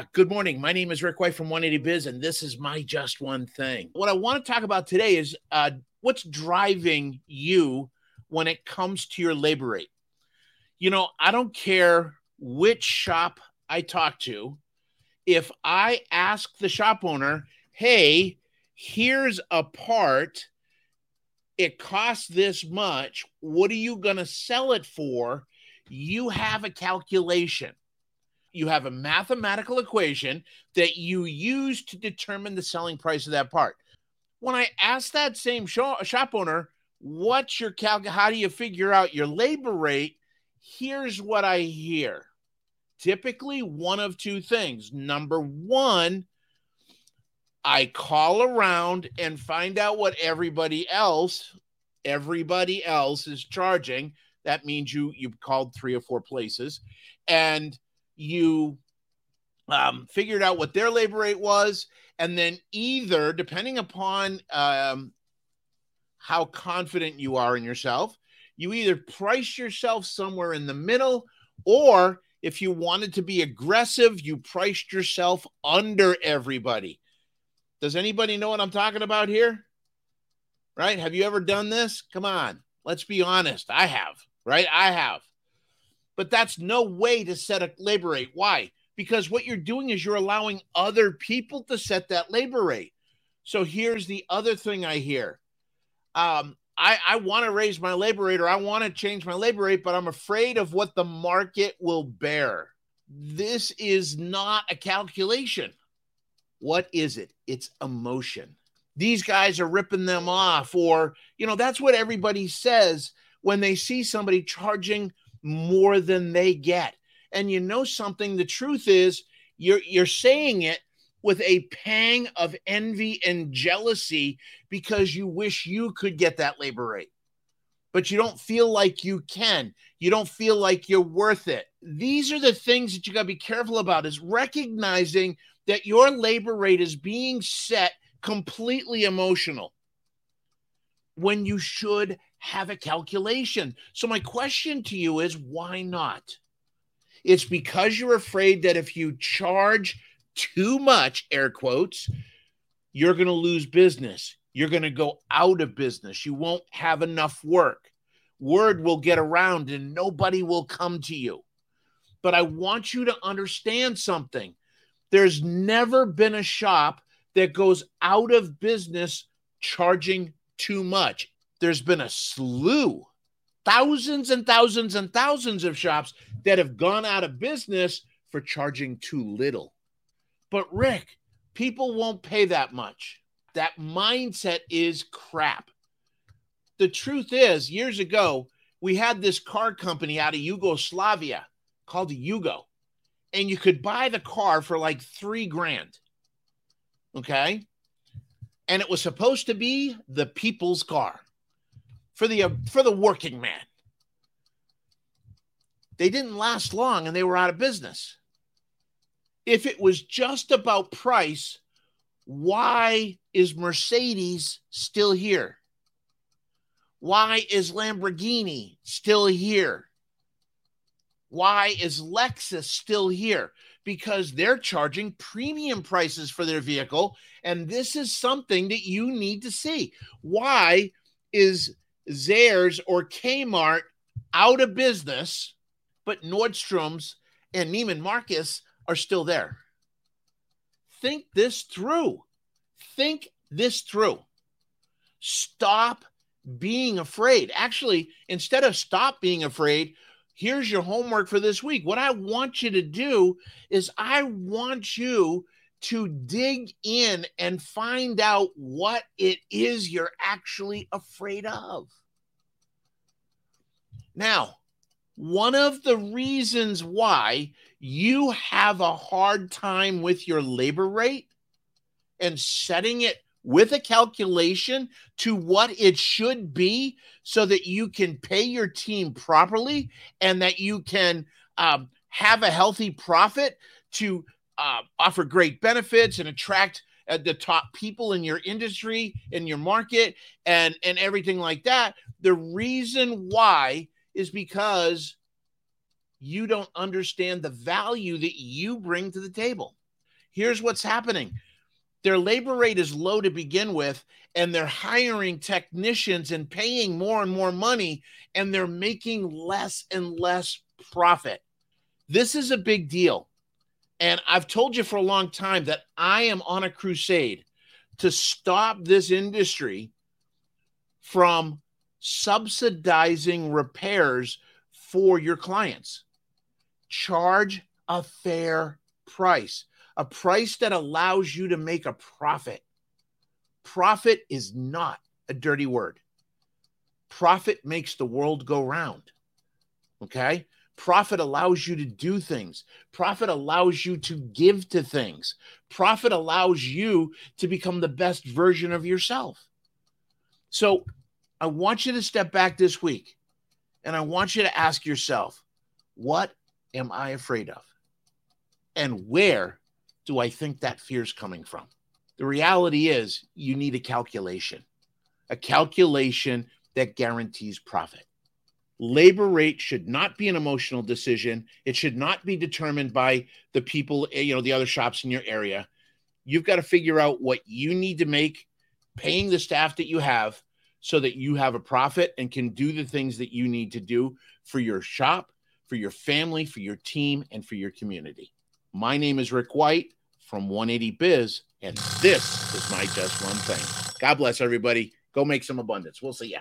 Uh, good morning. My name is Rick White from 180 Biz, and this is my Just One Thing. What I want to talk about today is uh, what's driving you when it comes to your labor rate. You know, I don't care which shop I talk to. If I ask the shop owner, hey, here's a part, it costs this much, what are you going to sell it for? You have a calculation you have a mathematical equation that you use to determine the selling price of that part. When I ask that same shop owner, what's your calc? How do you figure out your labor rate? Here's what I hear. Typically, one of two things. Number one, I call around and find out what everybody else, everybody else is charging. That means you you've called three or four places, and you um, figured out what their labor rate was, and then either, depending upon um, how confident you are in yourself, you either price yourself somewhere in the middle, or if you wanted to be aggressive, you priced yourself under everybody. Does anybody know what I'm talking about here? Right? Have you ever done this? Come on, let's be honest. I have, right? I have but that's no way to set a labor rate. Why? Because what you're doing is you're allowing other people to set that labor rate. So here's the other thing I hear. Um, I, I want to raise my labor rate or I want to change my labor rate, but I'm afraid of what the market will bear. This is not a calculation. What is it? It's emotion. These guys are ripping them off, or, you know, that's what everybody says when they see somebody charging more than they get. And you know something, the truth is you're you're saying it with a pang of envy and jealousy because you wish you could get that labor rate. But you don't feel like you can. You don't feel like you're worth it. These are the things that you got to be careful about is recognizing that your labor rate is being set completely emotional when you should have a calculation. So, my question to you is why not? It's because you're afraid that if you charge too much, air quotes, you're going to lose business. You're going to go out of business. You won't have enough work. Word will get around and nobody will come to you. But I want you to understand something. There's never been a shop that goes out of business charging too much. There's been a slew, thousands and thousands and thousands of shops that have gone out of business for charging too little. But Rick, people won't pay that much. That mindset is crap. The truth is, years ago, we had this car company out of Yugoslavia called Yugo, and you could buy the car for like three grand. Okay and it was supposed to be the people's car for the uh, for the working man. They didn't last long and they were out of business. If it was just about price, why is Mercedes still here? Why is Lamborghini still here? Why is Lexus still here? because they're charging premium prices for their vehicle. And this is something that you need to see. Why is Zayre's or Kmart out of business, but Nordstrom's and Neiman Marcus are still there? Think this through. Think this through. Stop being afraid. Actually, instead of stop being afraid, here's your homework for this week. What I want you to do is I want you to dig in and find out what it is you're actually afraid of. Now, one of the reasons why you have a hard time with your labor rate and setting it with a calculation to what it should be so that you can pay your team properly and that you can um, have a healthy profit to uh, offer great benefits and attract uh, the top people in your industry in your market and and everything like that the reason why is because you don't understand the value that you bring to the table here's what's happening their labor rate is low to begin with, and they're hiring technicians and paying more and more money, and they're making less and less profit. This is a big deal. And I've told you for a long time that I am on a crusade to stop this industry from subsidizing repairs for your clients. Charge a fair price, a price that allows you to make a profit. Profit is not a dirty word. Profit makes the world go round. Okay. Profit allows you to do things. Profit allows you to give to things. Profit allows you to become the best version of yourself. So I want you to step back this week and I want you to ask yourself, what am I afraid of? And where do I think that fear is coming from? The reality is, you need a calculation, a calculation that guarantees profit. Labor rate should not be an emotional decision. It should not be determined by the people, eh, you know, the other shops in your area. You've got to figure out what you need to make paying the staff that you have so that you have a profit and can do the things that you need to do for your shop, for your family, for your team, and for your community. My name is Rick White from 180 Biz, and this is my Just One Thing. God bless everybody. Go make some abundance. We'll see ya.